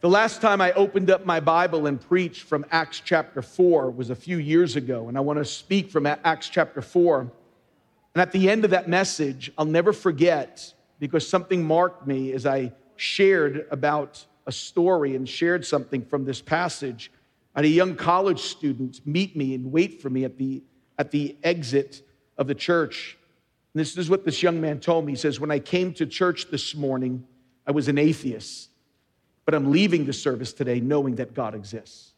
The last time I opened up my Bible and preached from Acts chapter 4 was a few years ago, and I want to speak from Acts chapter 4. And at the end of that message, I'll never forget because something marked me as I shared about a story and shared something from this passage. I had a young college student meet me and wait for me at the, at the exit of the church. And this is what this young man told me. He says, When I came to church this morning, I was an atheist, but I'm leaving the service today knowing that God exists.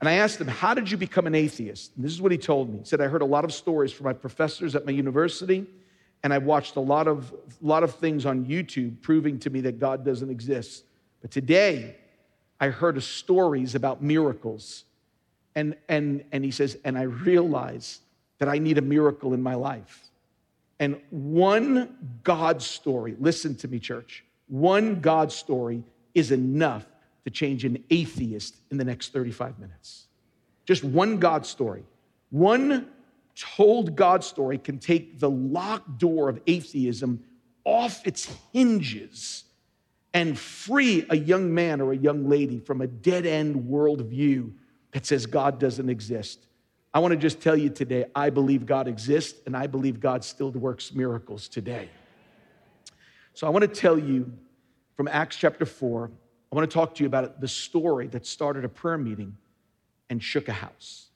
And I asked him, How did you become an atheist? And this is what he told me. He said, I heard a lot of stories from my professors at my university, and I watched a lot of, lot of things on YouTube proving to me that God doesn't exist. But today, I heard stories about miracles. And, and, and he says, and I realized that I need a miracle in my life. And one God story, listen to me, church, one God story is enough to change an atheist in the next 35 minutes. Just one God story. One told God story can take the locked door of atheism off its hinges and free a young man or a young lady from a dead end worldview that says God doesn't exist. I want to just tell you today I believe God exists and I believe God still works miracles today. So I want to tell you from Acts chapter 4, I want to talk to you about the story that started a prayer meeting and shook a house.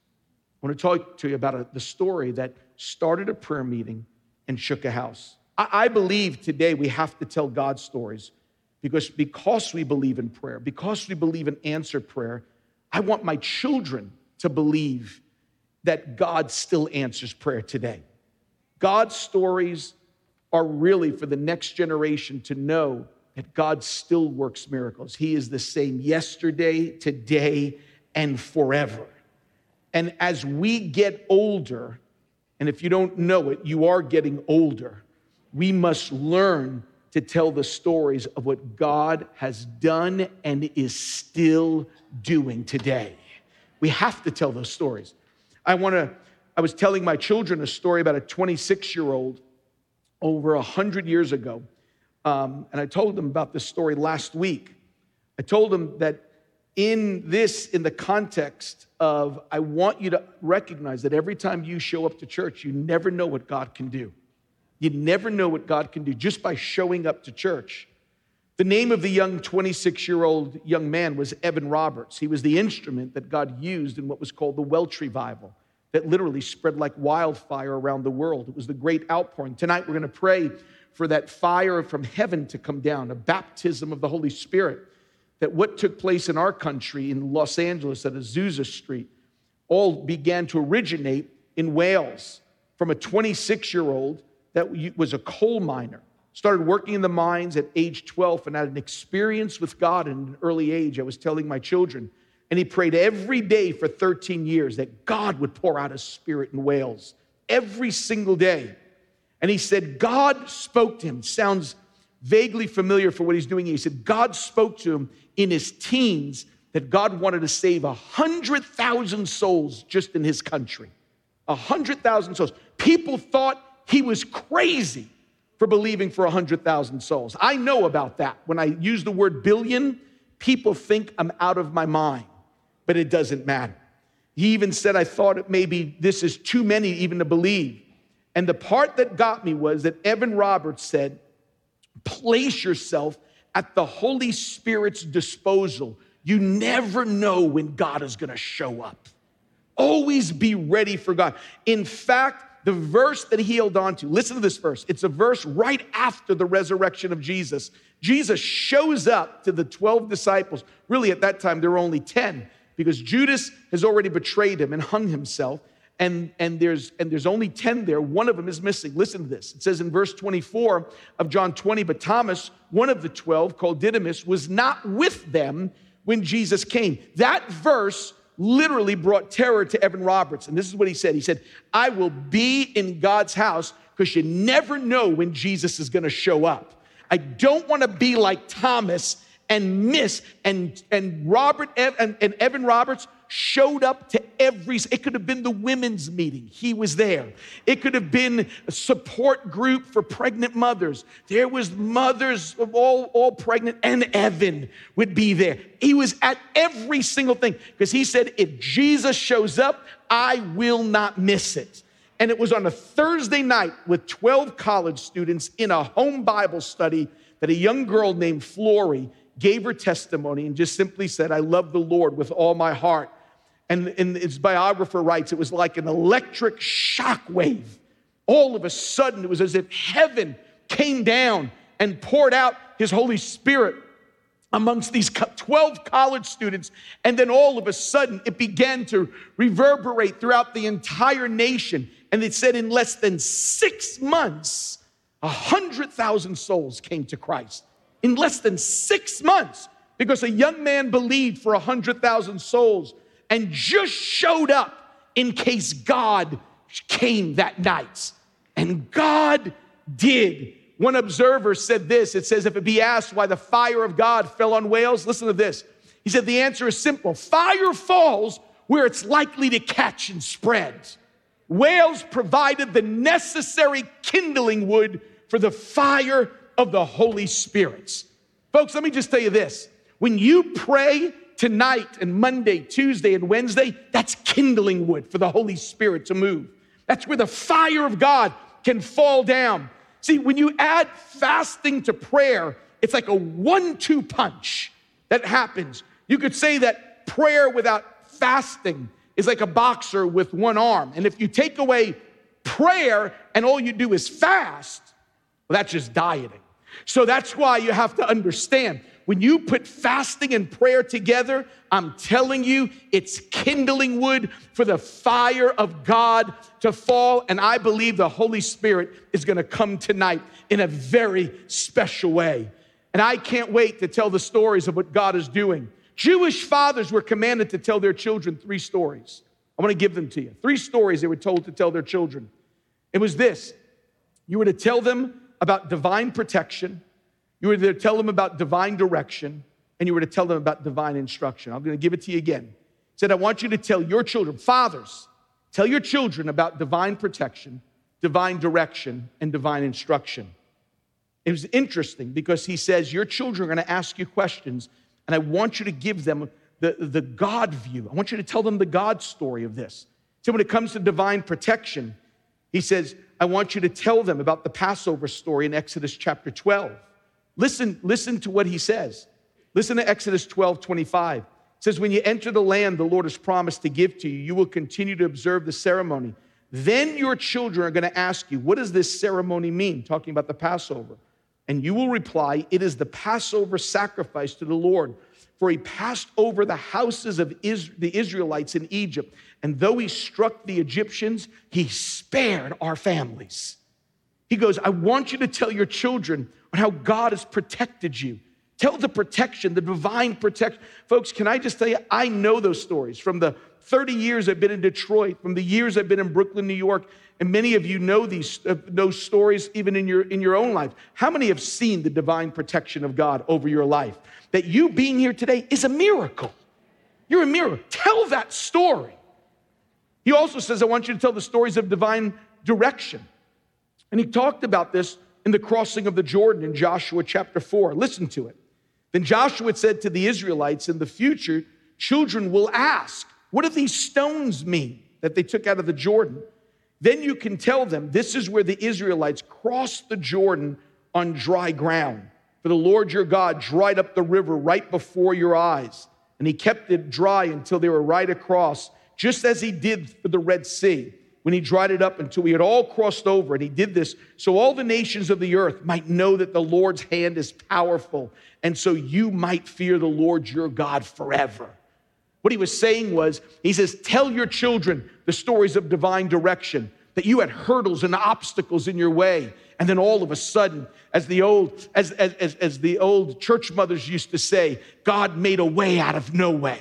I want to talk to you about a, the story that started a prayer meeting and shook a house. I, I believe today we have to tell God stories because, because we believe in prayer, because we believe in answered prayer, I want my children to believe that God still answers prayer today. God's stories are really for the next generation to know that God still works miracles. He is the same yesterday, today, and forever. And as we get older, and if you don't know it, you are getting older, we must learn to tell the stories of what God has done and is still doing today. We have to tell those stories. I want to, I was telling my children a story about a 26 year old over 100 years ago. Um, and I told them about this story last week. I told them that in this, in the context of, I want you to recognize that every time you show up to church, you never know what God can do. You never know what God can do just by showing up to church. The name of the young 26 year old young man was Evan Roberts. He was the instrument that God used in what was called the Welsh Revival, that literally spread like wildfire around the world. It was the great outpouring. Tonight, we're going to pray for that fire from heaven to come down, a baptism of the Holy Spirit. That what took place in our country, in Los Angeles at Azusa Street, all began to originate in Wales from a 26 year old that was a coal miner. Started working in the mines at age 12 and had an experience with God in an early age. I was telling my children. And he prayed every day for 13 years that God would pour out his spirit in Wales every single day. And he said, God spoke to him. Sounds vaguely familiar for what he's doing. He said, God spoke to him in his teens that God wanted to save 100,000 souls just in his country. 100,000 souls. People thought he was crazy for believing for 100,000 souls. I know about that. When I use the word billion, people think I'm out of my mind, but it doesn't matter. He even said, I thought it maybe this is too many even to believe. And the part that got me was that Evan Roberts said, place yourself at the Holy Spirit's disposal. You never know when God is gonna show up. Always be ready for God. In fact, the verse that he held on to, listen to this verse. It's a verse right after the resurrection of Jesus. Jesus shows up to the 12 disciples. Really, at that time, there were only 10 because Judas has already betrayed him and hung himself. And, and, there's, and there's only 10 there. One of them is missing. Listen to this. It says in verse 24 of John 20, but Thomas, one of the 12, called Didymus, was not with them when Jesus came. That verse literally brought terror to Evan Roberts. And this is what he said He said, I will be in God's house because you never know when Jesus is going to show up. I don't want to be like Thomas and miss and, and Robert and, and Evan Roberts showed up to every, it could have been the women's meeting. He was there. It could have been a support group for pregnant mothers. There was mothers of all, all pregnant, and Evan would be there. He was at every single thing because he said, if Jesus shows up, I will not miss it. And it was on a Thursday night with 12 college students in a home Bible study that a young girl named Florrie gave her testimony and just simply said, I love the Lord with all my heart. And, and its biographer writes, it was like an electric shock wave. All of a sudden, it was as if heaven came down and poured out his Holy Spirit amongst these 12 college students. And then all of a sudden, it began to reverberate throughout the entire nation. And it said in less than six months, 100,000 souls came to Christ. In less than six months, because a young man believed for 100,000 souls and just showed up in case God came that night. And God did. One observer said this it says, if it be asked why the fire of God fell on Wales, listen to this. He said, the answer is simple fire falls where it's likely to catch and spread. Wales provided the necessary kindling wood for the fire of the Holy Spirit. Folks, let me just tell you this. When you pray tonight and Monday, Tuesday, and Wednesday, that's kindling wood for the Holy Spirit to move. That's where the fire of God can fall down. See, when you add fasting to prayer, it's like a one two punch that happens. You could say that prayer without fasting is like a boxer with one arm. And if you take away prayer and all you do is fast, well, that's just dieting. So that's why you have to understand when you put fasting and prayer together, I'm telling you, it's kindling wood for the fire of God to fall. And I believe the Holy Spirit is gonna come tonight in a very special way. And I can't wait to tell the stories of what God is doing. Jewish fathers were commanded to tell their children three stories. I wanna give them to you. Three stories they were told to tell their children. It was this you were to tell them about divine protection you were to tell them about divine direction, and you were to tell them about divine instruction. I'm going to give it to you again. He said, I want you to tell your children, fathers, tell your children about divine protection, divine direction, and divine instruction. It was interesting because he says, Your children are going to ask you questions, and I want you to give them the, the God view. I want you to tell them the God story of this. So, when it comes to divine protection, he says, I want you to tell them about the Passover story in Exodus chapter 12. Listen, listen to what he says. Listen to Exodus 12, 25. It says, When you enter the land the Lord has promised to give to you, you will continue to observe the ceremony. Then your children are going to ask you, What does this ceremony mean? Talking about the Passover. And you will reply, It is the Passover sacrifice to the Lord. For he passed over the houses of the Israelites in Egypt. And though he struck the Egyptians, he spared our families. He goes, I want you to tell your children how God has protected you. Tell the protection, the divine protection. Folks, can I just tell you, I know those stories from the 30 years I've been in Detroit, from the years I've been in Brooklyn, New York, and many of you know these uh, those stories even in your in your own life. How many have seen the divine protection of God over your life? That you being here today is a miracle. You're a miracle. Tell that story. He also says, I want you to tell the stories of divine direction. And he talked about this in the crossing of the Jordan in Joshua chapter 4. Listen to it. Then Joshua said to the Israelites, In the future, children will ask, What do these stones mean that they took out of the Jordan? Then you can tell them, This is where the Israelites crossed the Jordan on dry ground. For the Lord your God dried up the river right before your eyes, and he kept it dry until they were right across, just as he did for the Red Sea when he dried it up until we had all crossed over. And he did this so all the nations of the earth might know that the Lord's hand is powerful, and so you might fear the Lord your God forever. What he was saying was, he says, Tell your children the stories of divine direction, that you had hurdles and obstacles in your way. And then all of a sudden, as the old, as, as, as, the old church mothers used to say, God made a way out of no way.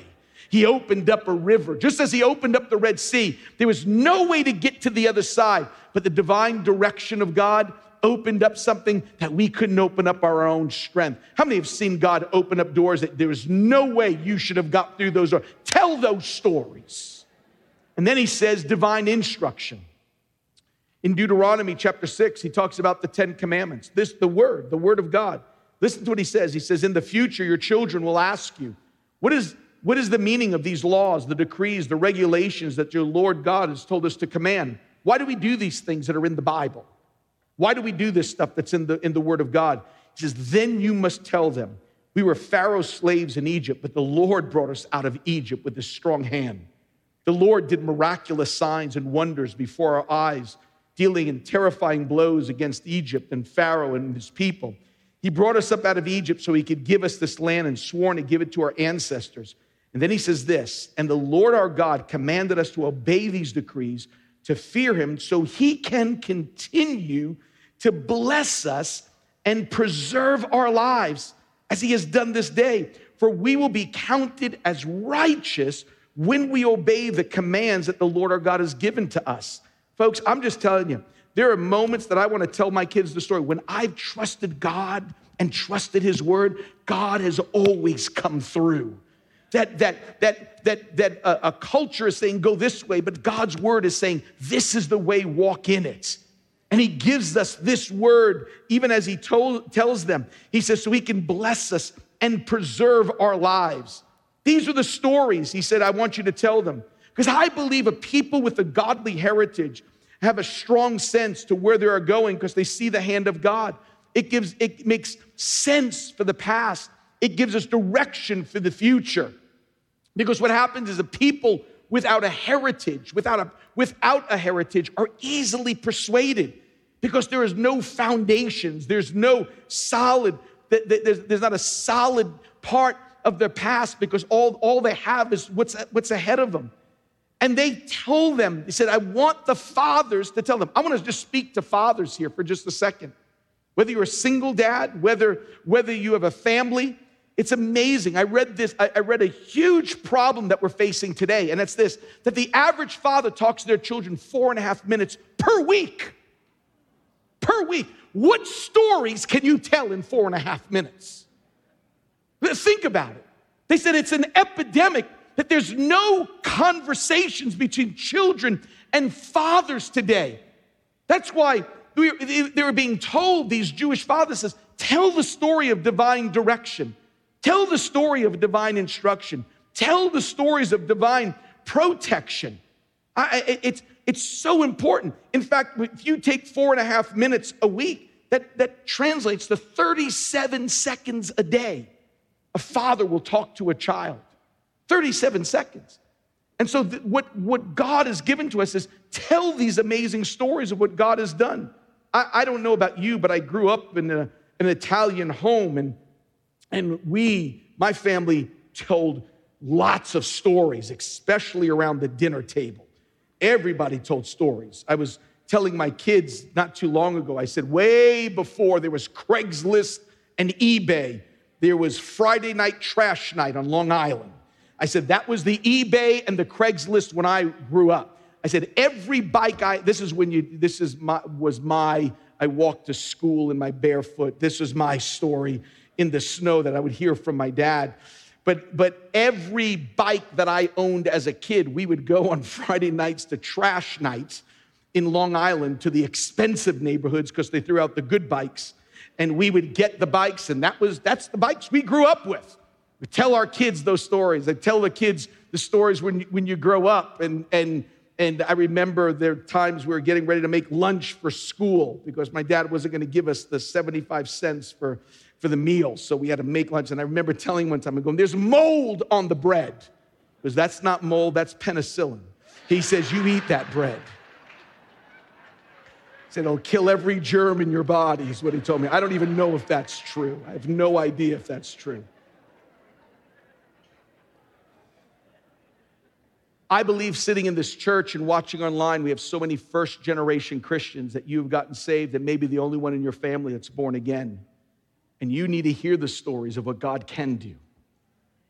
He opened up a river. Just as he opened up the Red Sea, there was no way to get to the other side, but the divine direction of God opened up something that we couldn't open up our own strength. How many have seen God open up doors that there was no way you should have got through those doors? Tell those stories. And then he says divine instruction. In Deuteronomy chapter 6, he talks about the 10 commandments. This the word, the word of God. Listen to what he says. He says in the future your children will ask you, what is what is the meaning of these laws, the decrees, the regulations that your Lord God has told us to command? Why do we do these things that are in the Bible? Why do we do this stuff that's in the, in the Word of God? He says, Then you must tell them, we were Pharaoh's slaves in Egypt, but the Lord brought us out of Egypt with his strong hand. The Lord did miraculous signs and wonders before our eyes, dealing in terrifying blows against Egypt and Pharaoh and his people. He brought us up out of Egypt so he could give us this land and sworn to give it to our ancestors. And then he says this, and the Lord our God commanded us to obey these decrees, to fear him, so he can continue to bless us and preserve our lives as he has done this day. For we will be counted as righteous when we obey the commands that the Lord our God has given to us. Folks, I'm just telling you, there are moments that I want to tell my kids the story. When I've trusted God and trusted his word, God has always come through that that that that that a, a, culture is saying go this way but god's word is saying this is the way walk in it. And he gives us this word even as he told, tells them. He says so he can bless us and preserve our lives. These are the stories he said i want you to tell them. Because i believe a people with a godly heritage have a strong sense to where they are going because they see the hand of god. It gives it makes sense for the past. It gives us direction for the future because what happens is a people without a heritage, without a, without a heritage, are easily persuaded because there is no foundations, there's no solid, there's, not a solid part of their past because all, all they have is what's, what's ahead of them. And they told them, they said, I want the fathers to tell them. I want to just speak to fathers here for just a second. Whether you're a single dad, whether, whether you have a family, it's amazing. I read this, I, read a huge problem that we're facing today, and it's this that the average father talks to their children four and a half minutes per week. Per week. What stories can you tell in four and a half minutes? Think about it. They said it's an epidemic that there's no conversations between children and fathers today. That's why they were being told, these Jewish fathers says, tell the story of divine direction. Tell the story of divine instruction. Tell the stories of divine protection. I, it's, it's so important. In fact, if you take four and a half minutes a week, that, that translates to 37 seconds a day. A father will talk to a child. 37 seconds. And so, th- what, what God has given to us is tell these amazing stories of what God has done. I, I don't know about you, but I grew up in a, an Italian home, and and we, my family, told lots of stories, especially around the dinner table. Everybody told stories. I was telling my kids not too long ago, I said, way before there was Craigslist and eBay, there was Friday night trash night on Long Island. I said, that was the eBay and the Craigslist when I grew up. I said, every bike I, this is when you, this is my, was my, I walked to school in my barefoot. This was my story in the snow that I would hear from my dad. But, but every bike that I owned as a kid, we would go on Friday nights to trash nights in Long Island to the expensive neighborhoods because they threw out the good bikes. And we would get the bikes, and that was that's the bikes we grew up with. We tell our kids those stories. I tell the kids the stories when, when you grow up. And, and, and I remember there are times we were getting ready to make lunch for school because my dad wasn't going to give us the 75 cents for for the meal. So we had to make lunch. And I remember telling one time, I'm going, there's mold on the bread. Because that's not mold, that's penicillin. He says, You eat that bread. He said, It'll kill every germ in your body, is what he told me. I don't even know if that's true. I have no idea if that's true. I believe sitting in this church and watching online, we have so many first generation Christians that you've gotten saved and maybe the only one in your family that's born again. And you need to hear the stories of what God can do.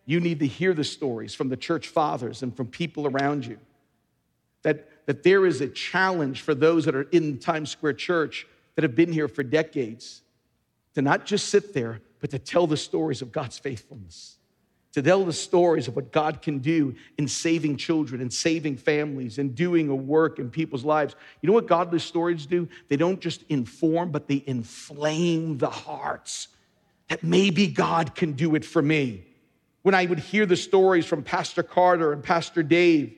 You need to hear the stories from the church fathers and from people around you. That, that there is a challenge for those that are in Times Square Church that have been here for decades to not just sit there, but to tell the stories of God's faithfulness, to tell the stories of what God can do in saving children and saving families and doing a work in people's lives. You know what godly stories do? They don't just inform, but they inflame the hearts that maybe God can do it for me. When I would hear the stories from Pastor Carter and Pastor Dave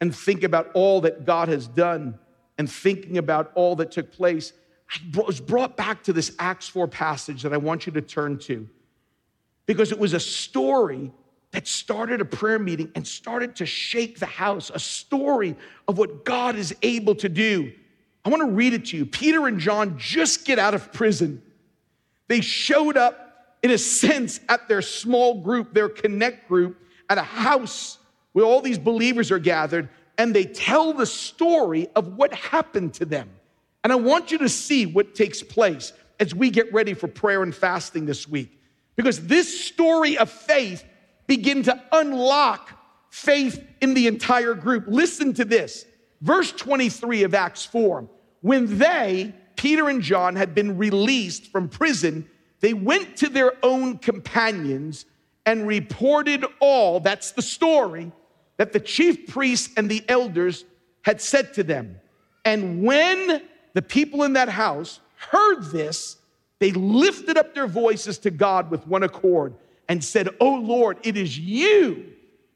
and think about all that God has done and thinking about all that took place, I was brought back to this Acts 4 passage that I want you to turn to because it was a story that started a prayer meeting and started to shake the house, a story of what God is able to do. I want to read it to you. Peter and John just get out of prison. They showed up, in a sense, at their small group, their connect group, at a house where all these believers are gathered, and they tell the story of what happened to them. And I want you to see what takes place as we get ready for prayer and fasting this week. Because this story of faith begin to unlock faith in the entire group. Listen to this. Verse 23 of Acts 4. When they, Peter and John, had been released from prison, they went to their own companions and reported all, that's the story, that the chief priests and the elders had said to them. And when the people in that house heard this, they lifted up their voices to God with one accord and said, Oh Lord, it is you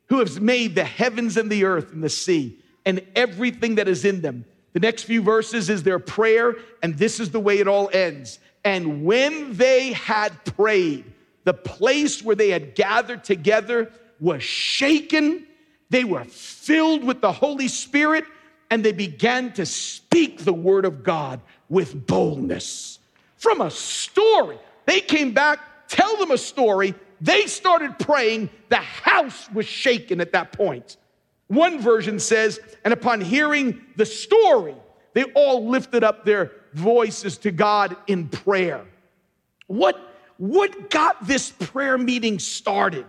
who has made the heavens and the earth and the sea and everything that is in them. The next few verses is their prayer, and this is the way it all ends. And when they had prayed, the place where they had gathered together was shaken. They were filled with the Holy Spirit and they began to speak the word of God with boldness. From a story, they came back, tell them a story. They started praying. The house was shaken at that point. One version says, and upon hearing the story, they all lifted up their voices to God in prayer. What, what got this prayer meeting started?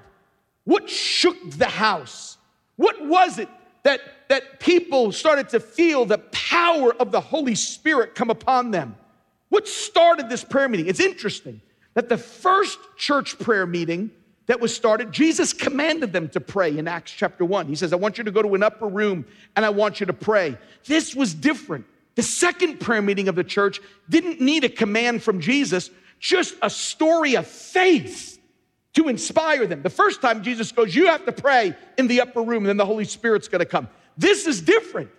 What shook the house? What was it that, that people started to feel the power of the Holy Spirit come upon them. What started this prayer meeting? It's interesting that the first church prayer meeting that was started, Jesus commanded them to pray in Acts chapter 1. He says, I want you to go to an upper room and I want you to pray. This was different. The second prayer meeting of the church didn't need a command from Jesus, just a story of faith to inspire them. The first time Jesus goes, You have to pray in the upper room, and then the Holy Spirit's gonna come. This is different.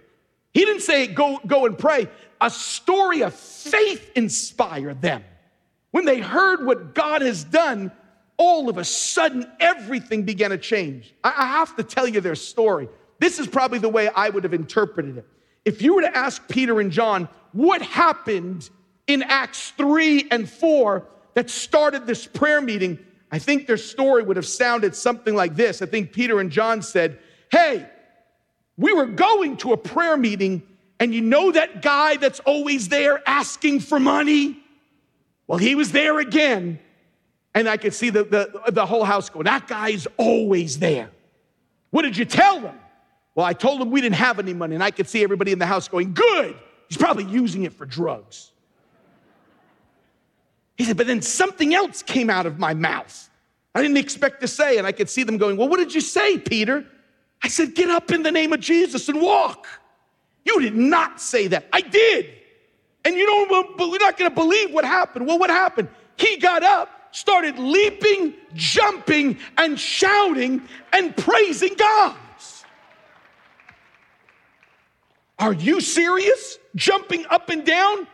He didn't say, Go, go and pray. A story of faith inspired them. When they heard what God has done, all of a sudden everything began to change. I, I have to tell you their story. This is probably the way I would have interpreted it. If you were to ask Peter and John, what happened in Acts 3 and 4 that started this prayer meeting? I think their story would have sounded something like this. I think Peter and John said, Hey, we were going to a prayer meeting, and you know that guy that's always there asking for money? Well, he was there again. And I could see the, the, the whole house going, That guy's always there. What did you tell them? Well, I told them we didn't have any money, and I could see everybody in the house going, Good. He's probably using it for drugs. He said, but then something else came out of my mouth. I didn't expect to say, and I could see them going, Well, what did you say, Peter? I said, Get up in the name of Jesus and walk. You did not say that. I did. And you don't, we're not gonna believe what happened. Well, what happened? He got up, started leaping, jumping, and shouting and praising God. Are you serious? Jumping up and down?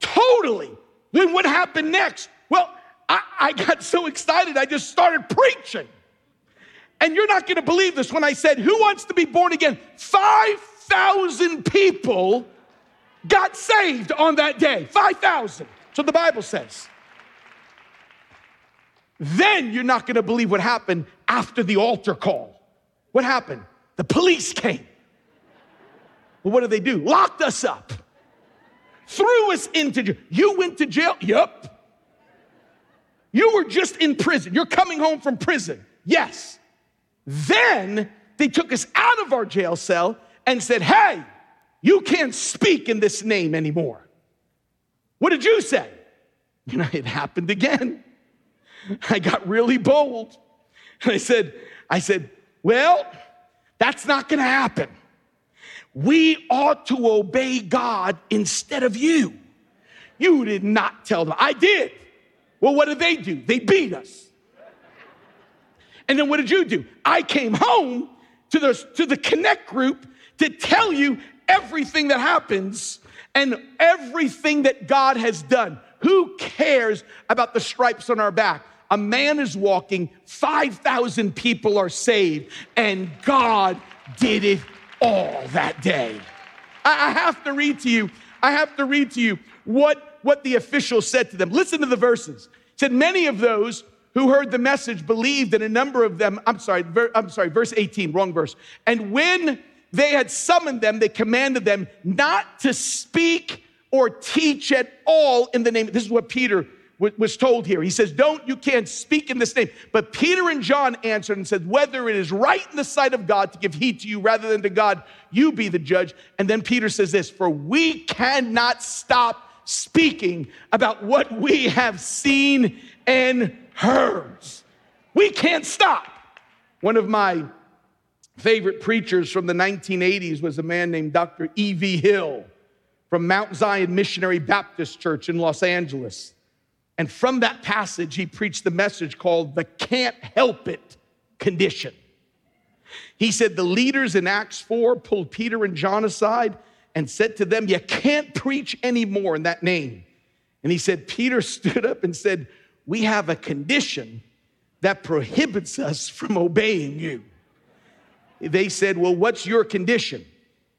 Totally. Then what happened next? Well, I, I got so excited, I just started preaching. And you're not gonna believe this when I said, Who wants to be born again? 5,000 people got saved on that day. 5,000. So the Bible says. Then you're not gonna believe what happened after the altar call. What happened? The police came. Well, what did they do? Locked us up threw us into jail. You went to jail? Yep. You were just in prison. You're coming home from prison. Yes. Then they took us out of our jail cell and said, Hey, you can't speak in this name anymore. What did you say? You know, it happened again. I got really bold. And I said, I said, well, that's not gonna happen. We ought to obey God instead of you. You did not tell them. I did. Well, what did they do? They beat us. And then what did you do? I came home to the, to the Connect group to tell you everything that happens and everything that God has done. Who cares about the stripes on our back? A man is walking, 5,000 people are saved, and God did it all that day. I have to read to you, I have to read to you what, what the official said to them. Listen to the verses. It said, Many of those who heard the message believed, and a number of them, I'm sorry, ver, I'm sorry, verse 18, wrong verse. And when they had summoned them, they commanded them not to speak or teach at all in the name. This is what Peter was told here. He says, Don't, you can't speak in this name. But Peter and John answered and said, Whether it is right in the sight of God to give heed to you rather than to God, you be the judge. And then Peter says this, For we cannot stop speaking about what we have seen and heard. We can't stop. One of my favorite preachers from the 1980s was a man named Dr. E.V. Hill from Mount Zion Missionary Baptist Church in Los Angeles. And from that passage, he preached the message called the can't help it condition. He said the leaders in Acts 4 pulled Peter and John aside and said to them, You can't preach anymore in that name. And he said, Peter stood up and said, We have a condition that prohibits us from obeying you. They said, Well, what's your condition?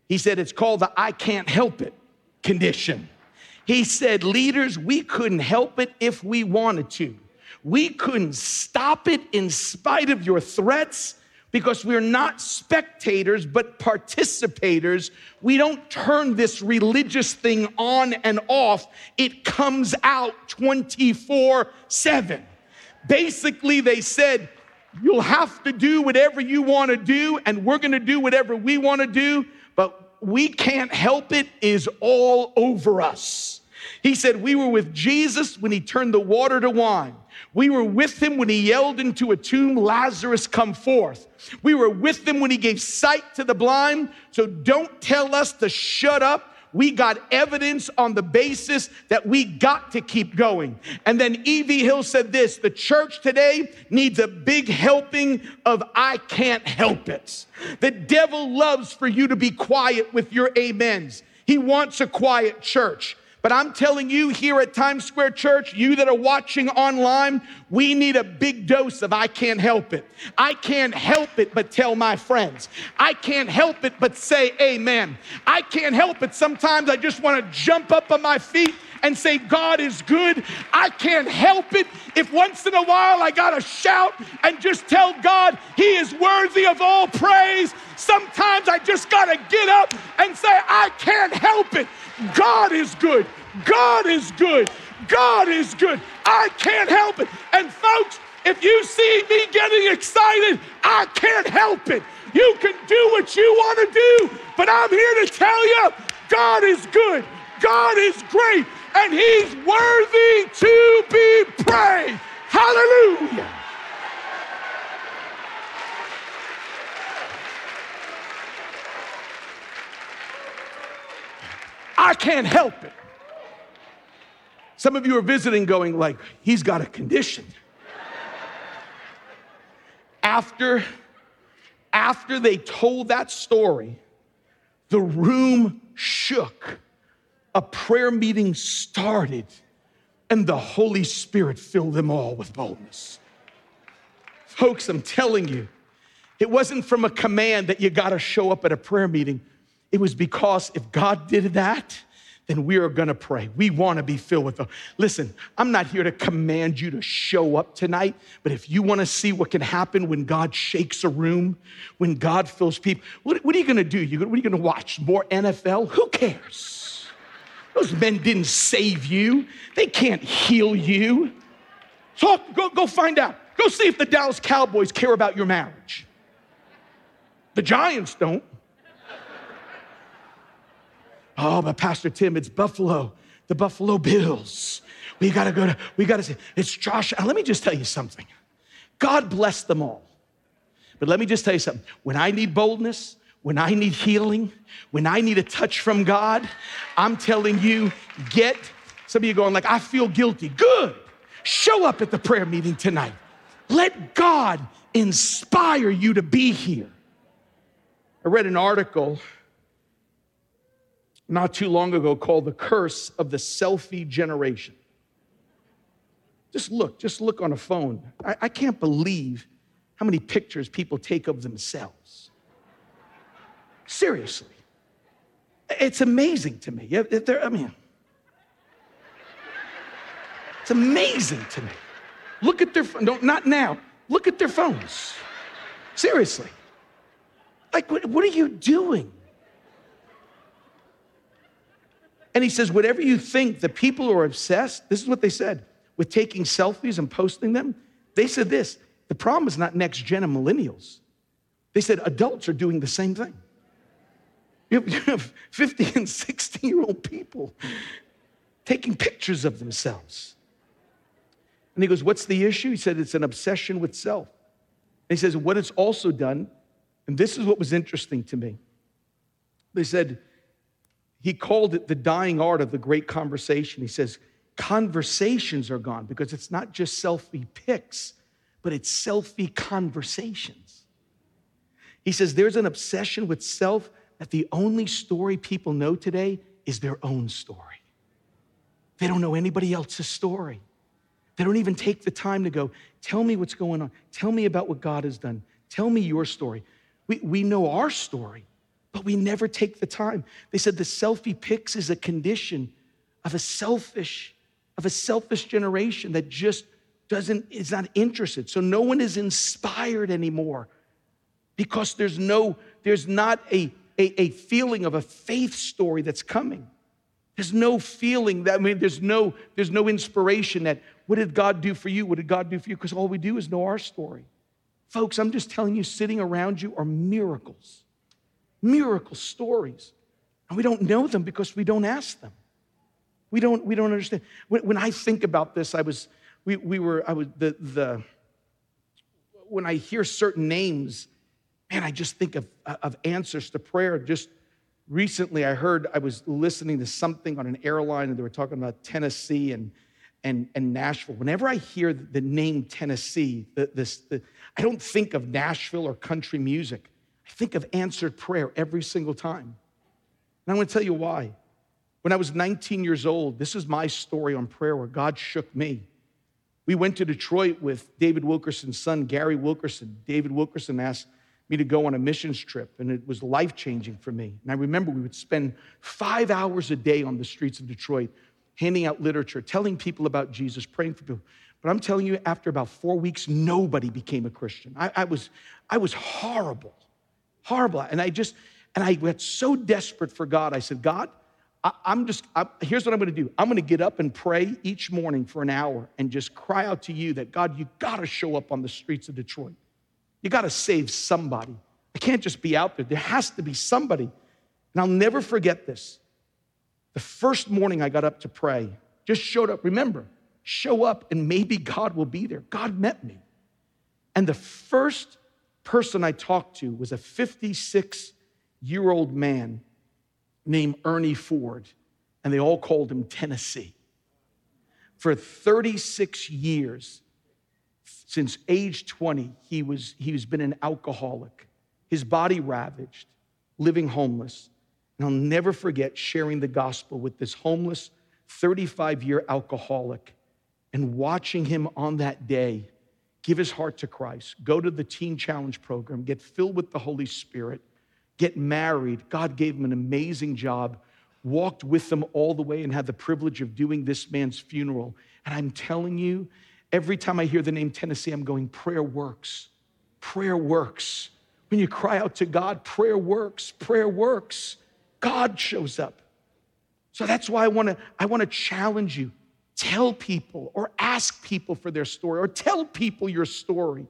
He said, It's called the I can't help it condition. He said, Leaders, we couldn't help it if we wanted to. We couldn't stop it in spite of your threats because we're not spectators, but participators. We don't turn this religious thing on and off, it comes out 24 7. Basically, they said, You'll have to do whatever you want to do, and we're going to do whatever we want to do, we can't help it, is all over us. He said, We were with Jesus when he turned the water to wine. We were with him when he yelled into a tomb, Lazarus, come forth. We were with him when he gave sight to the blind. So don't tell us to shut up. We got evidence on the basis that we got to keep going. And then E.V. Hill said this the church today needs a big helping of I can't help it. The devil loves for you to be quiet with your amens. He wants a quiet church. But I'm telling you here at Times Square Church, you that are watching online, we need a big dose of I can't help it. I can't help it but tell my friends. I can't help it but say amen. I can't help it. Sometimes I just want to jump up on my feet and say, God is good. I can't help it if once in a while I got to shout and just tell God He is worthy of all praise. Sometimes I just got to get up and say, I can't help it. God is good. God is good. God is good. I can't help it. And folks, if you see me getting excited, I can't help it. You can do what you want to do, but I'm here to tell you God is good. God is great, and He's worthy to be praised. Hallelujah. I can't help it. Some of you are visiting going like, he's got a condition. after, after they told that story, the room shook. A prayer meeting started, and the Holy Spirit filled them all with boldness. Folks, I'm telling you, it wasn't from a command that you got to show up at a prayer meeting. It was because if God did that, then we are gonna pray. We wanna be filled with the. Listen, I'm not here to command you to show up tonight, but if you wanna see what can happen when God shakes a room, when God fills people, what, what are you gonna do? You, what are you gonna watch? More NFL? Who cares? Those men didn't save you, they can't heal you. So go, go find out. Go see if the Dallas Cowboys care about your marriage. The Giants don't. Oh, but Pastor Tim, it's Buffalo. the Buffalo Bills. We got to go to, we got to say, it's Josh. Uh, let me just tell you something. God bless them all. But let me just tell you something. When I need boldness, when I need healing, when I need a touch from God, I'm telling you, get some of you going like, I feel guilty. Good. Show up at the prayer meeting tonight. Let God inspire you to be here. I read an article not too long ago called The Curse of the Selfie Generation. Just look, just look on a phone. I, I can't believe how many pictures people take of themselves. Seriously. It's amazing to me. I mean, it's amazing to me. Look at their, no, not now, look at their phones. Seriously. Like, what, what are you doing? And he says, whatever you think, the people who are obsessed, this is what they said, with taking selfies and posting them. They said this the problem is not next gen and millennials. They said adults are doing the same thing. You have 50 and 60 year old people taking pictures of themselves. And he goes, What's the issue? He said, It's an obsession with self. And he says, What it's also done, and this is what was interesting to me. They said, he called it the dying art of the great conversation. He says, conversations are gone because it's not just selfie pics, but it's selfie conversations. He says, there's an obsession with self that the only story people know today is their own story. They don't know anybody else's story. They don't even take the time to go, tell me what's going on. Tell me about what God has done. Tell me your story. We, we know our story, but we never take the time. They said the selfie pics is a condition of a selfish, of a selfish generation that just doesn't, is not interested. So no one is inspired anymore because there's no, there's not a, a, a feeling of a faith story that's coming. There's no feeling that, I mean, there's no, there's no inspiration that, what did God do for you? What did God do for you? Because all we do is know our story. Folks, I'm just telling you, sitting around you are miracles, miracle stories. And we don't know them because we don't ask them. We don't, we don't understand. When, when I think about this, I was, we, we were, I was, the, the, when I hear certain names, man, I just think of, uh, of answers to prayer. Just recently, I heard, I was listening to something on an airline and they were talking about Tennessee and and, and Nashville. Whenever I hear the name Tennessee, the, this, the, I don't think of Nashville or country music. I think of answered prayer every single time. And I want to tell you why. When I was 19 years old, this is my story on prayer where God shook me. We went to Detroit with David Wilkerson's son, Gary Wilkerson. David Wilkerson asked me to go on a missions trip, and it was life changing for me. And I remember we would spend five hours a day on the streets of Detroit handing out literature, telling people about Jesus, praying for people. But I'm telling you, after about four weeks, nobody became a Christian. I, I was, I was horrible, horrible. And I just, and I got so desperate for God. I said, God, I, am just, I, here's what I'm gonna do. I'm gonna get up and pray each morning for an hour and just cry out to you that God, you gotta show up on the streets of Detroit. You gotta save somebody. I can't just be out there. There has to be somebody. And I'll never forget this. The first morning I got up to pray, just showed up. Remember, show up and maybe God will be there. God met me. And the first person I talked to was a 56 year old man named Ernie Ford, and they all called him Tennessee. For 36 years, since age 20, he was, he's been an alcoholic, his body ravaged, living homeless. And I'll never forget sharing the gospel with this homeless 35 year alcoholic and watching him on that day give his heart to Christ, go to the Teen Challenge program, get filled with the Holy Spirit, get married. God gave him an amazing job, walked with them all the way, and had the privilege of doing this man's funeral. And I'm telling you, every time I hear the name Tennessee, I'm going, prayer works. Prayer works. When you cry out to God, prayer works. Prayer works. God shows up. So that's why I want to I want to challenge you. Tell people or ask people for their story or tell people your story.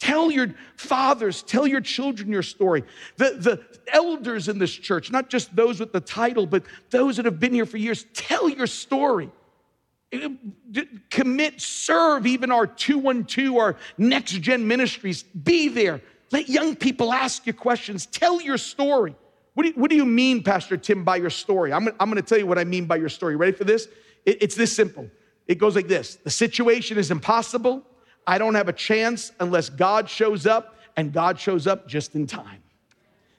Tell your fathers, tell your children your story. The, the elders in this church, not just those with the title, but those that have been here for years, tell your story. Commit, serve even our 212, our next gen ministries. Be there. Let young people ask you questions. Tell your story. What do, you, what do you mean, Pastor Tim, by your story? I'm, I'm going to tell you what I mean by your story. Ready for this? It, it's this simple. It goes like this The situation is impossible. I don't have a chance unless God shows up, and God shows up just in time.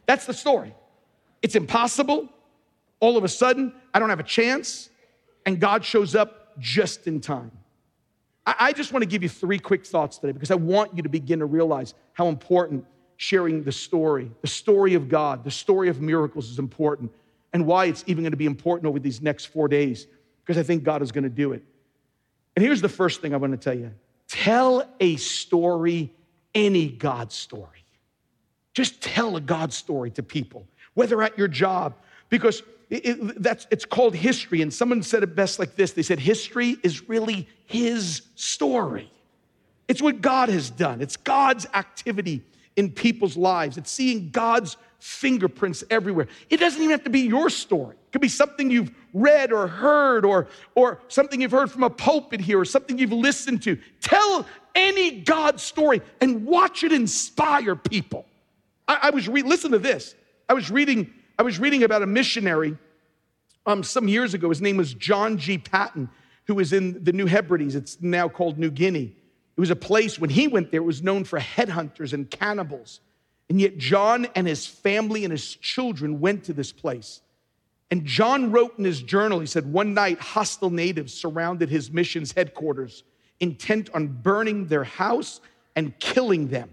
That's the story. It's impossible. All of a sudden, I don't have a chance, and God shows up just in time. I, just want to give you three quick thoughts today because I want you to begin to realize how important sharing the story, the story of God, the story of miracles is important, and why it's even going to be important over these next four days, because I think God is going to do it. And here's the first thing I want to tell you tell a story, any God story. Just tell a God story to people, whether at your job, because it, it, that's, it's called history. And someone said it best like this they said, History is really his story. It's what God has done, it's God's activity in people's lives. It's seeing God's fingerprints everywhere. It doesn't even have to be your story. It could be something you've read or heard or, or something you've heard from a pulpit here or something you've listened to. Tell any God story and watch it inspire people. I, I was re- listen to this. I was reading, I was reading about a missionary um, some years ago. His name was John G. Paton, who was in the New Hebrides. It's now called New Guinea. It was a place, when he went there, it was known for headhunters and cannibals. And yet, John and his family and his children went to this place. And John wrote in his journal, he said, One night, hostile natives surrounded his mission's headquarters, intent on burning their house and killing them.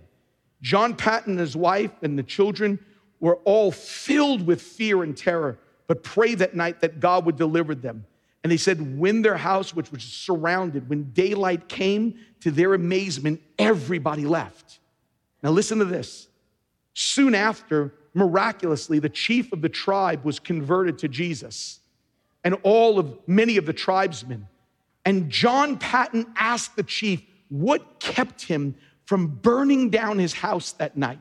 John Paton and his wife and the children were all filled with fear and terror, but prayed that night that God would deliver them. And they said, when their house, which was surrounded, when daylight came, to their amazement, everybody left. Now, listen to this. Soon after, miraculously, the chief of the tribe was converted to Jesus, and all of many of the tribesmen. And John Paton asked the chief what kept him from burning down his house that night.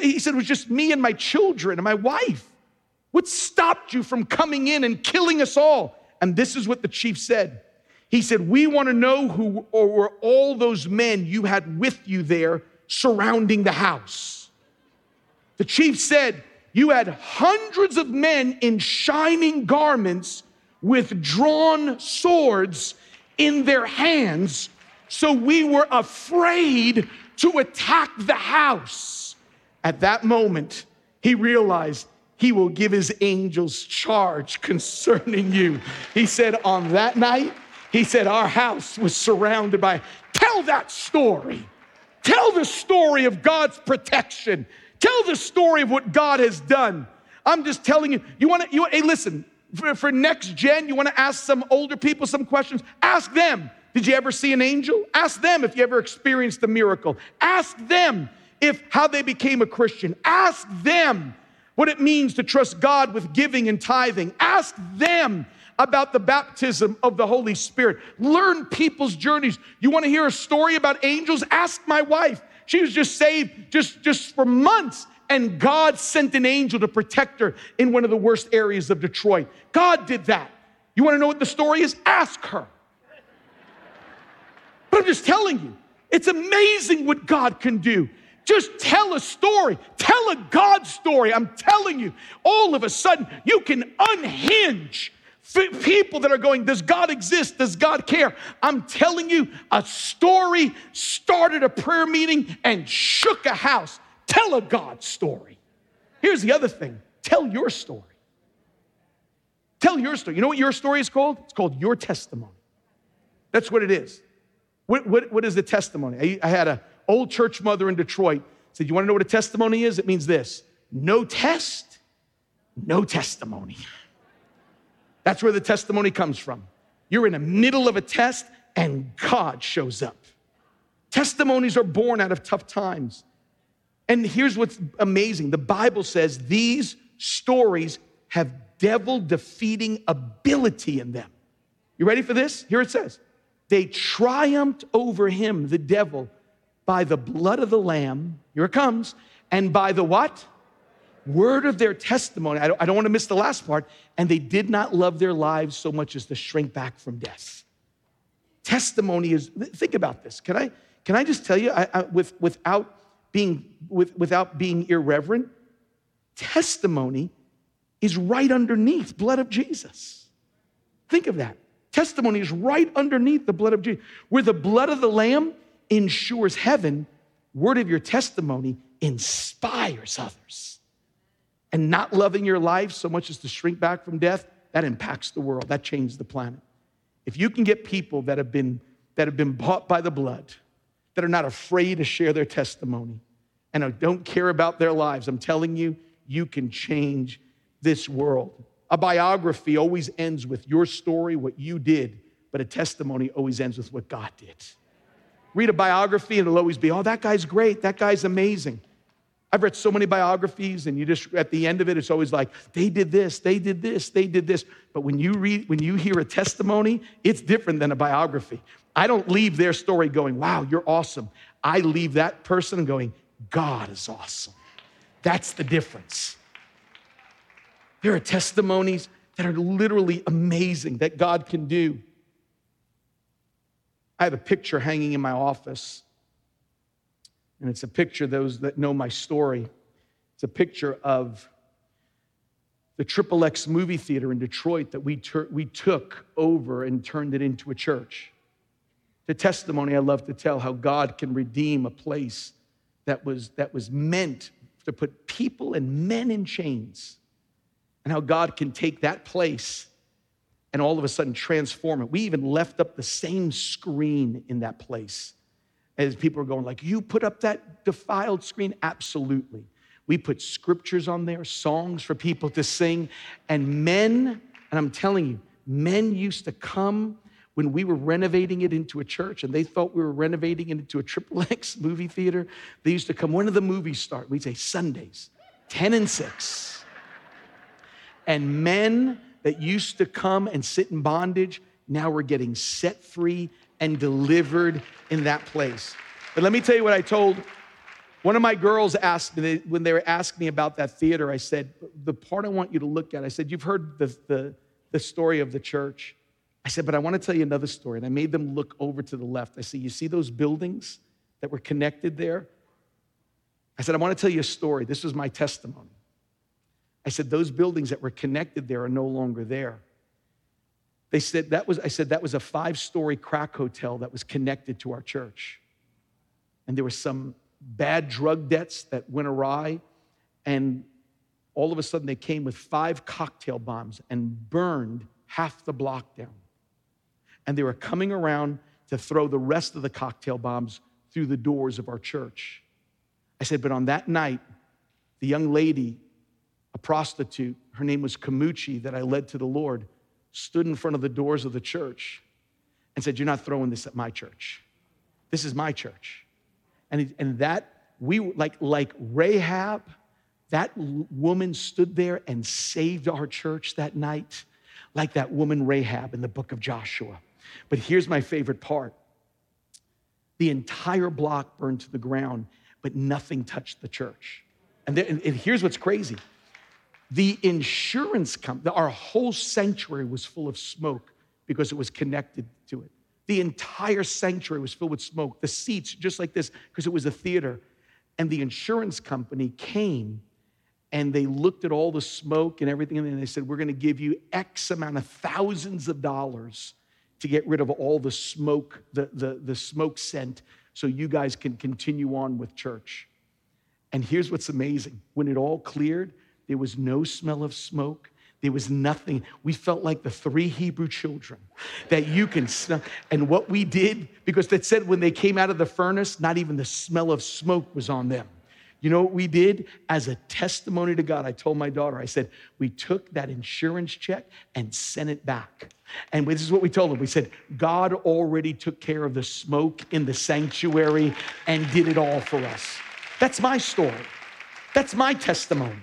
He said, It was just me and my children and my wife. What stopped you from coming in and killing us all? And this is what the chief said. He said, We want to know who were all those men you had with you there surrounding the house. The chief said, You had hundreds of men in shining garments with drawn swords in their hands, so we were afraid to attack the house. At that moment, he realized he will give his angels charge concerning you. He said, On that night, he said, Our house was surrounded by, tell that story. Tell the story of God's protection. Tell the story of what God has done. I'm just telling you, you want to, you, hey, listen, for, for next gen, you want to ask some older people some questions? Ask them, did you ever see an angel? Ask them if you ever experienced a miracle. Ask them if how they became a Christian. Ask them what it means to trust God with giving and tithing. Ask them about the baptism of the Holy Spirit. Learn people's journeys. You want to hear a story about angels? Ask my wife. She was just saved just, just for months, and God sent an angel to protect her in one of the worst areas of Detroit. God did that. You want to know what the story is? Ask her. But I'm just telling you, it's amazing what God can do. Just tell a story. Tell a God story. I'm telling you, all of a sudden, you can unhinge people that are going, Does God exist? Does God care? I'm telling you, a story started a prayer meeting and shook a house. Tell a God story. Here's the other thing tell your story. Tell your story. You know what your story is called? It's called your testimony. That's what it is. What, what, what is the testimony? I, I had a old church mother in Detroit said, You want to know what a testimony is? It means this no test, no testimony. That's where the testimony comes from. You're in the middle of a test and God shows up. Testimonies are born out of tough times. And here's what's amazing the Bible says these stories have devil defeating ability in them. You ready for this? Here it says they triumphed over him, the devil, by the blood of the Lamb, here it comes, and by the what? Word of their testimony. I don't, I don't want to miss the last part. And they did not love their lives so much as to shrink back from death. Testimony is, think about this. Can I, can I just tell you, I, I, with, without, being, with, without being irreverent, testimony is right underneath blood of Jesus. Think of that. Testimony is right underneath the blood of Jesus. Where the blood of the Lamb ensures heaven, word of your testimony inspires others. And not loving your life so much as to shrink back from death, that impacts the world. That changes the planet. If you can get people that have been that have been bought by the blood, that are not afraid to share their testimony, and don't care about their lives, I'm telling you, you can change this world. A biography always ends with your story, what you did, but a testimony always ends with what God did. Read a biography and it'll always be, oh, that guy's great, that guy's amazing. I've read so many biographies, and you just at the end of it, it's always like, they did this, they did this, they did this. But when you read, when you hear a testimony, it's different than a biography. I don't leave their story going, wow, you're awesome. I leave that person going, God is awesome. That's the difference. There are testimonies that are literally amazing that God can do. I have a picture hanging in my office, and it's a picture, those that know my story, it's a picture of the Triple X movie theater in Detroit that we, ter- we took over and turned it into a church. The testimony I love to tell how God can redeem a place that was, that was meant to put people and men in chains and how God can take that place and all of a sudden transform it. We even left up the same screen in that place. As people are going like, "You put up that defiled screen?" Absolutely. We put scriptures on there, songs for people to sing, and men, and I'm telling you, men used to come when we were renovating it into a church and they thought we were renovating it into a triple X movie theater. They used to come, when do the movies start? We'd say Sundays, 10 and 6 and men that used to come and sit in bondage now we're getting set free and delivered in that place. But let me tell you what I told one of my girls asked me when they were asking me about that theater. I said, The part I want you to look at, I said, You've heard the, the, the story of the church. I said, But I want to tell you another story. And I made them look over to the left. I said, You see those buildings that were connected there? I said, I want to tell you a story. This was my testimony. I said, those buildings that were connected there are no longer there. They said that was, I said, that was a five story crack hotel that was connected to our church. And there were some bad drug debts that went awry. And all of a sudden, they came with five cocktail bombs and burned half the block down. And they were coming around to throw the rest of the cocktail bombs through the doors of our church. I said, but on that night, the young lady a prostitute, her name was Kamuchi, that I led to the Lord, stood in front of the doors of the church and said, You're not throwing this at my church. This is my church. And, and that, we, like, like Rahab, that woman stood there and saved our church that night, like that woman Rahab in the book of Joshua. But here's my favorite part the entire block burned to the ground, but nothing touched the church. And, there, and here's what's crazy the insurance company, our whole sanctuary was full of smoke because it was connected to it. The entire sanctuary was filled with smoke. The seats, just like this, because it was a theater. And the insurance company came and they looked at all the smoke and everything, and they said, We're going to give you X amount of thousands of dollars to get rid of all the smoke, the, the, the smoke scent, so you guys can continue on with church. And here's what's amazing when it all cleared, there was no smell of smoke. There was nothing. We felt like the three Hebrew children that you can smell. And what we did, because that said when they came out of the furnace, not even the smell of smoke was on them. You know what we did? As a testimony to God, I told my daughter, I said, we took that insurance check and sent it back. And this is what we told them. We said, God already took care of the smoke in the sanctuary and did it all for us. That's my story. That's my testimony.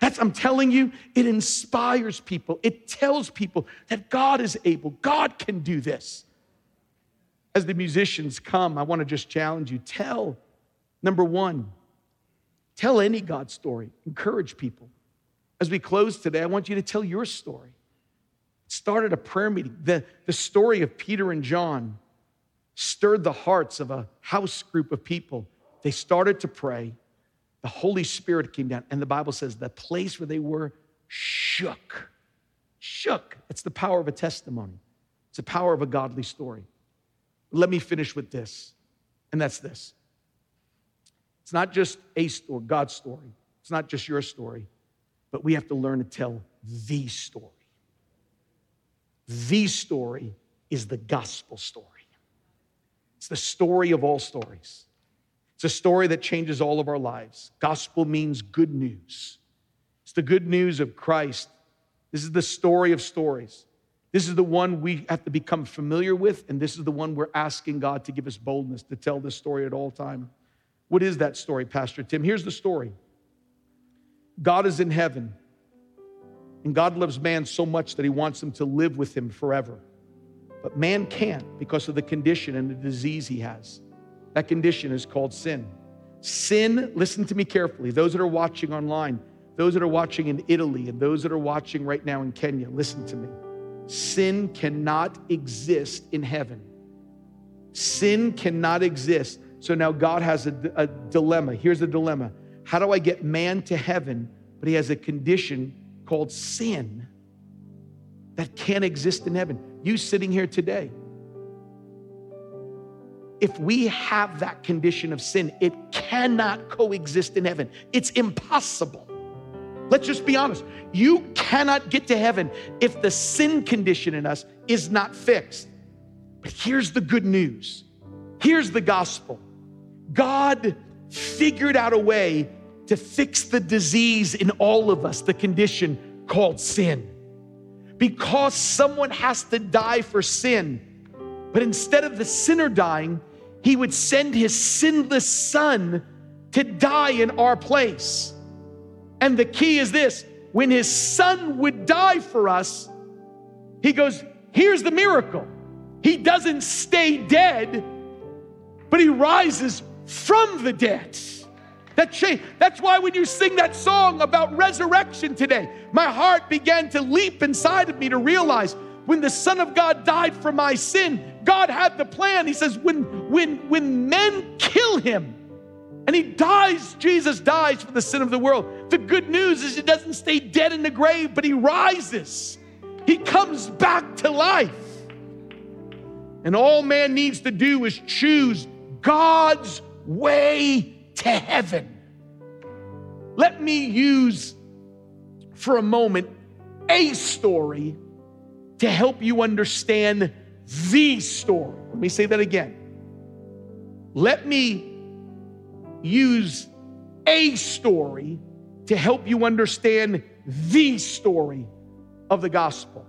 That's, I'm telling you, it inspires people. It tells people that God is able, God can do this. As the musicians come, I want to just challenge you. Tell, number one, tell any God story, encourage people. As we close today, I want you to tell your story. Started a prayer meeting. The, the story of Peter and John stirred the hearts of a house group of people. They started to pray. The Holy Spirit came down, and the Bible says the place where they were shook. Shook. It's the power of a testimony, it's the power of a godly story. Let me finish with this, and that's this. It's not just a story, God's story. It's not just your story, but we have to learn to tell the story. The story is the gospel story. It's the story of all stories. It's a story that changes all of our lives. Gospel means good news. It's the good news of Christ. This is the story of stories. This is the one we have to become familiar with, and this is the one we're asking God to give us boldness to tell this story at all time. What is that story, Pastor Tim? Here's the story. God is in heaven, and God loves man so much that he wants him to live with him forever. But man can't because of the condition and the disease he has. That condition is called sin. Sin, listen to me carefully, those that are watching online, those that are watching in Italy, and those that are watching right now in Kenya, listen to me. Sin cannot exist in heaven. Sin cannot exist. So now God has a, a dilemma. Here's the dilemma How do I get man to heaven, but he has a condition called sin that can't exist in heaven? You sitting here today, if we have that condition of sin, it cannot coexist in heaven. It's impossible. Let's just be honest. You cannot get to heaven if the sin condition in us is not fixed. But here's the good news here's the gospel God figured out a way to fix the disease in all of us, the condition called sin. Because someone has to die for sin. But instead of the sinner dying, he would send his sinless son to die in our place. And the key is this when his son would die for us, he goes, Here's the miracle. He doesn't stay dead, but he rises from the dead. That change. That's why when you sing that song about resurrection today, my heart began to leap inside of me to realize when the Son of God died for my sin, God had the plan. He says, when, when, when men kill him and he dies, Jesus dies for the sin of the world. The good news is he doesn't stay dead in the grave, but he rises. He comes back to life. And all man needs to do is choose God's way to heaven. Let me use for a moment a story to help you understand the story. Let me say that again. Let me use a story to help you understand the story of the gospel.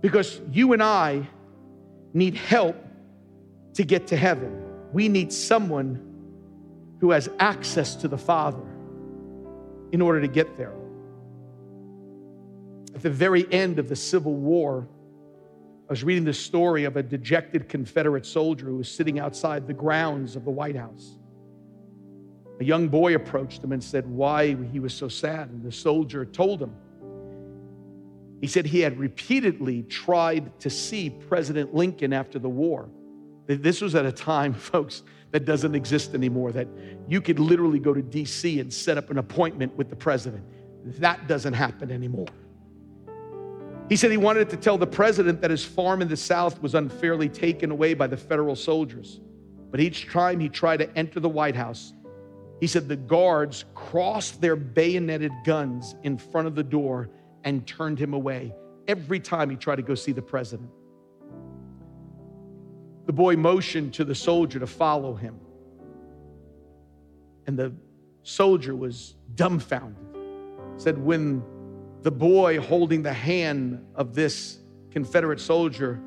Because you and I need help to get to heaven. We need someone who has access to the Father in order to get there. At the very end of the Civil War, I was reading the story of a dejected Confederate soldier who was sitting outside the grounds of the White House. A young boy approached him and said why he was so sad. And the soldier told him. He said he had repeatedly tried to see President Lincoln after the war. This was at a time, folks, that doesn't exist anymore, that you could literally go to DC and set up an appointment with the president. That doesn't happen anymore. He said he wanted to tell the president that his farm in the South was unfairly taken away by the federal soldiers. But each time he tried to enter the White House, he said the guards crossed their bayoneted guns in front of the door and turned him away every time he tried to go see the president. The boy motioned to the soldier to follow him. And the soldier was dumbfounded. Said, when the boy holding the hand of this Confederate soldier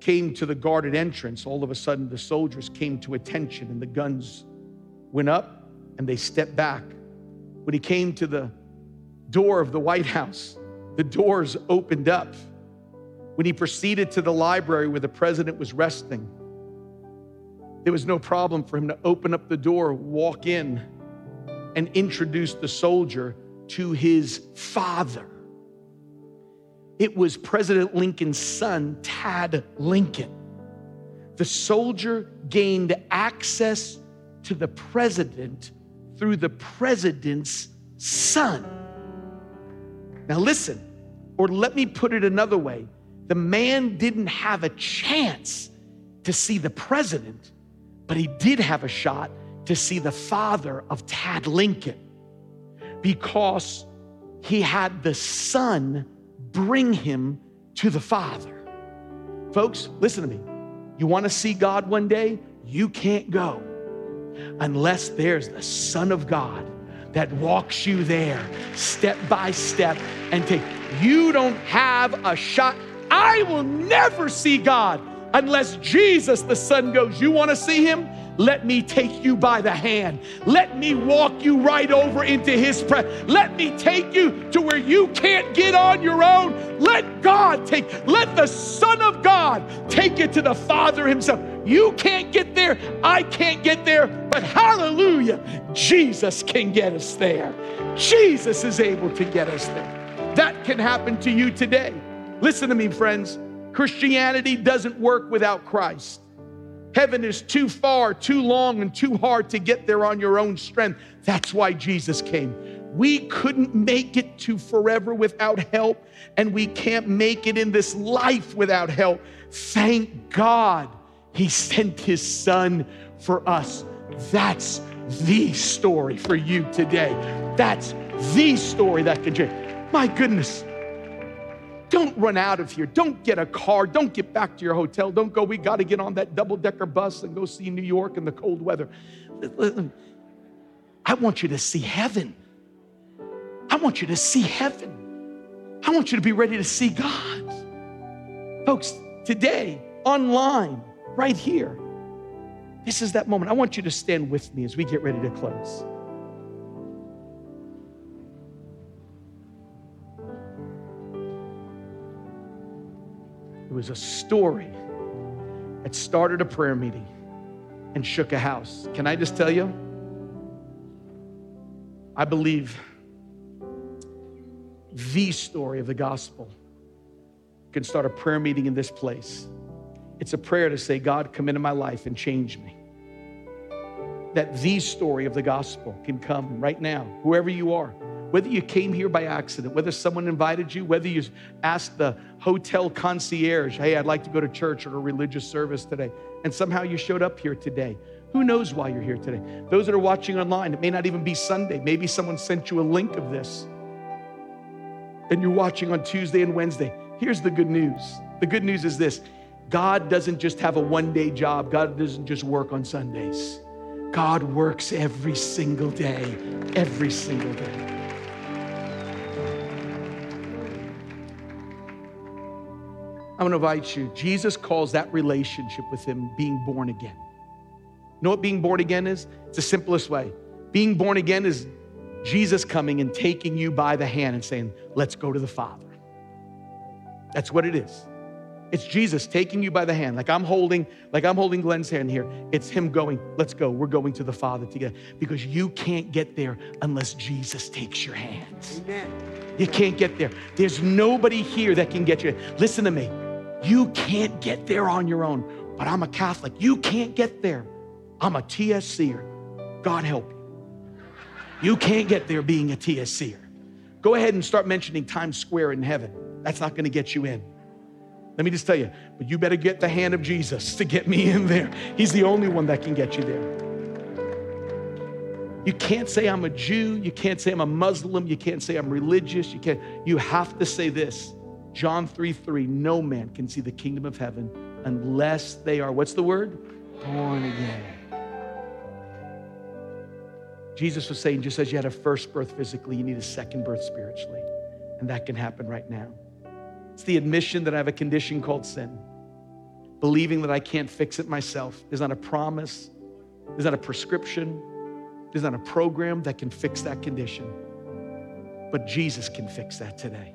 came to the guarded entrance, all of a sudden the soldiers came to attention and the guns went up and they stepped back. When he came to the door of the White House, the doors opened up. When he proceeded to the library where the president was resting, there was no problem for him to open up the door, walk in, and introduce the soldier to his father. It was President Lincoln's son, Tad Lincoln. The soldier gained access to the president through the president's son. Now, listen, or let me put it another way the man didn't have a chance to see the president, but he did have a shot to see the father of Tad Lincoln because he had the son bring him to the father. Folks, listen to me. You want to see God one day? You can't go unless there's the Son of God that walks you there step by step and take. You don't have a shot. I will never see God unless Jesus the Son goes. You want to see him? Let me take you by the hand. Let me walk you right over into his presence. Let me take you to where you can't get on your own. Let God take, let the Son of God take you to the Father himself. You can't get there. I can't get there. But hallelujah, Jesus can get us there. Jesus is able to get us there. That can happen to you today. Listen to me, friends. Christianity doesn't work without Christ. Heaven is too far, too long, and too hard to get there on your own strength. That's why Jesus came. We couldn't make it to forever without help, and we can't make it in this life without help. Thank God he sent his son for us. That's the story for you today. That's the story that can change. My goodness, don't run out of here. Don't get a car. Don't get back to your hotel. Don't go, we got to get on that double decker bus and go see New York in the cold weather. I want you to see heaven. I want you to see heaven. I want you to be ready to see God. Folks, today, online, right here, this is that moment. I want you to stand with me as we get ready to close. Was a story that started a prayer meeting and shook a house. Can I just tell you? I believe the story of the gospel can start a prayer meeting in this place. It's a prayer to say, God, come into my life and change me. That the story of the gospel can come right now, whoever you are whether you came here by accident, whether someone invited you, whether you asked the hotel concierge, hey, I'd like to go to church or a religious service today, and somehow you showed up here today. Who knows why you're here today? Those that are watching online, it may not even be Sunday. Maybe someone sent you a link of this, and you're watching on Tuesday and Wednesday. Here's the good news the good news is this God doesn't just have a one day job, God doesn't just work on Sundays. God works every single day, every single day. I'm going to invite you. Jesus calls that relationship with Him being born again. You know what being born again is? It's the simplest way. Being born again is Jesus coming and taking you by the hand and saying, Let's go to the Father. That's what it is. It's Jesus taking you by the hand, like I'm holding, like I'm holding Glenn's hand here. It's him going, let's go. We're going to the Father together. Because you can't get there unless Jesus takes your hands. Amen. You can't get there. There's nobody here that can get you. Listen to me. You can't get there on your own, but I'm a Catholic. You can't get there. I'm a TSCer. God help you. You can't get there being a TSCer. Go ahead and start mentioning Times Square in heaven. That's not going to get you in. Let me just tell you, but you better get the hand of Jesus to get me in there. He's the only one that can get you there. You can't say I'm a Jew. You can't say I'm a Muslim. You can't say I'm religious. You can't. You have to say this John 3 3, no man can see the kingdom of heaven unless they are, what's the word? Born again. Jesus was saying, just as you had a first birth physically, you need a second birth spiritually. And that can happen right now. It's the admission that I have a condition called sin, believing that I can't fix it myself. There's not a promise, there's not a prescription, there's not a program that can fix that condition. But Jesus can fix that today.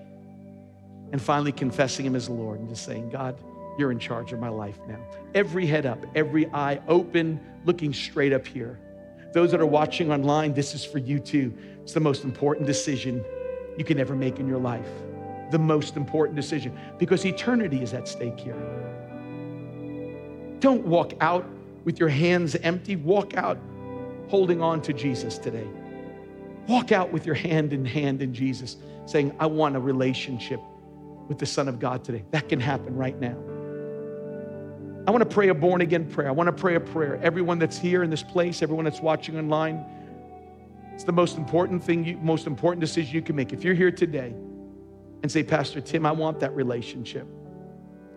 And finally confessing Him as Lord and just saying, God, you're in charge of my life now. Every head up, every eye open, looking straight up here. Those that are watching online, this is for you too. It's the most important decision you can ever make in your life. The most important decision because eternity is at stake here. Don't walk out with your hands empty. Walk out holding on to Jesus today. Walk out with your hand in hand in Jesus, saying, I want a relationship with the Son of God today. That can happen right now. I want to pray a born again prayer. I want to pray a prayer. Everyone that's here in this place, everyone that's watching online, it's the most important thing, you, most important decision you can make. If you're here today and say, Pastor Tim, I want that relationship.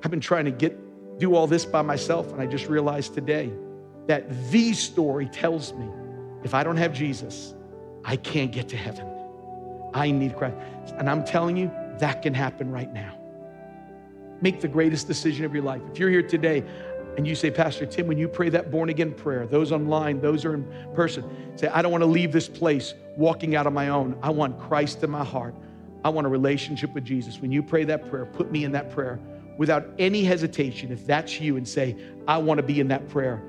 I've been trying to get do all this by myself, and I just realized today that the story tells me if I don't have Jesus, I can't get to heaven. I need Christ. And I'm telling you, that can happen right now. Make the greatest decision of your life. If you're here today and you say, Pastor Tim, when you pray that born again prayer, those online, those are in person, say, I don't want to leave this place walking out on my own. I want Christ in my heart. I want a relationship with Jesus. When you pray that prayer, put me in that prayer without any hesitation. If that's you and say, I want to be in that prayer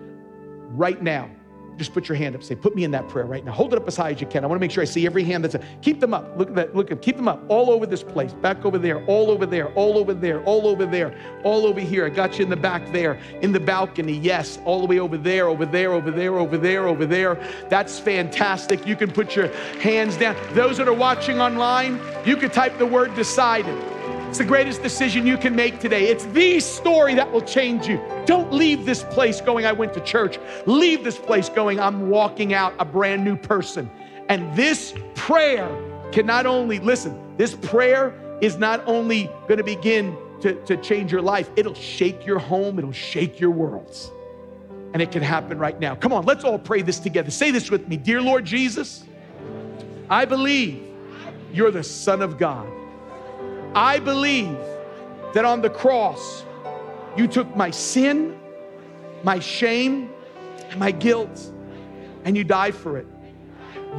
right now, just put your hand up. Say, put me in that prayer right now. Hold it up as high as you can. I want to make sure I see every hand that's up. Keep them up. Look at that. Look at keep them up all over this place. Back over there, all over there, all over there, all over there, all over here. I got you in the back there, in the balcony. Yes, all the way over there, over there, over there, over there, over there. That's fantastic. You can put your hands down. Those that are watching online, you can type the word decided. It's the greatest decision you can make today. It's the story that will change you. Don't leave this place going, I went to church. Leave this place going, I'm walking out a brand new person. And this prayer can not only, listen, this prayer is not only going to begin to, to change your life, it'll shake your home, it'll shake your worlds. And it can happen right now. Come on, let's all pray this together. Say this with me Dear Lord Jesus, I believe you're the Son of God. I believe that on the cross, you took my sin, my shame, my guilt, and you died for it.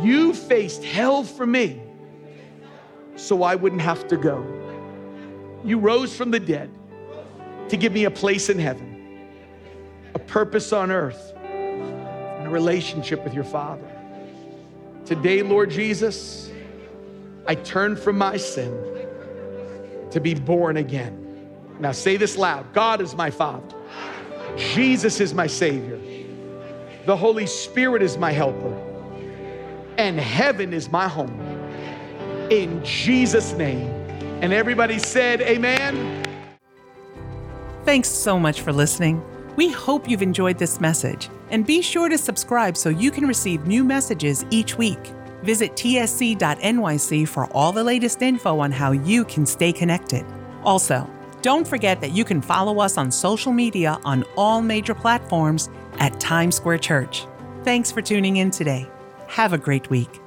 You faced hell for me so I wouldn't have to go. You rose from the dead to give me a place in heaven, a purpose on earth, and a relationship with your Father. Today, Lord Jesus, I turn from my sin to be born again. Now say this loud God is my Father, Jesus is my Savior, the Holy Spirit is my helper, and heaven is my home. In Jesus' name. And everybody said, Amen. Thanks so much for listening. We hope you've enjoyed this message, and be sure to subscribe so you can receive new messages each week. Visit tsc.nyc for all the latest info on how you can stay connected. Also, don't forget that you can follow us on social media on all major platforms at Times Square Church. Thanks for tuning in today. Have a great week.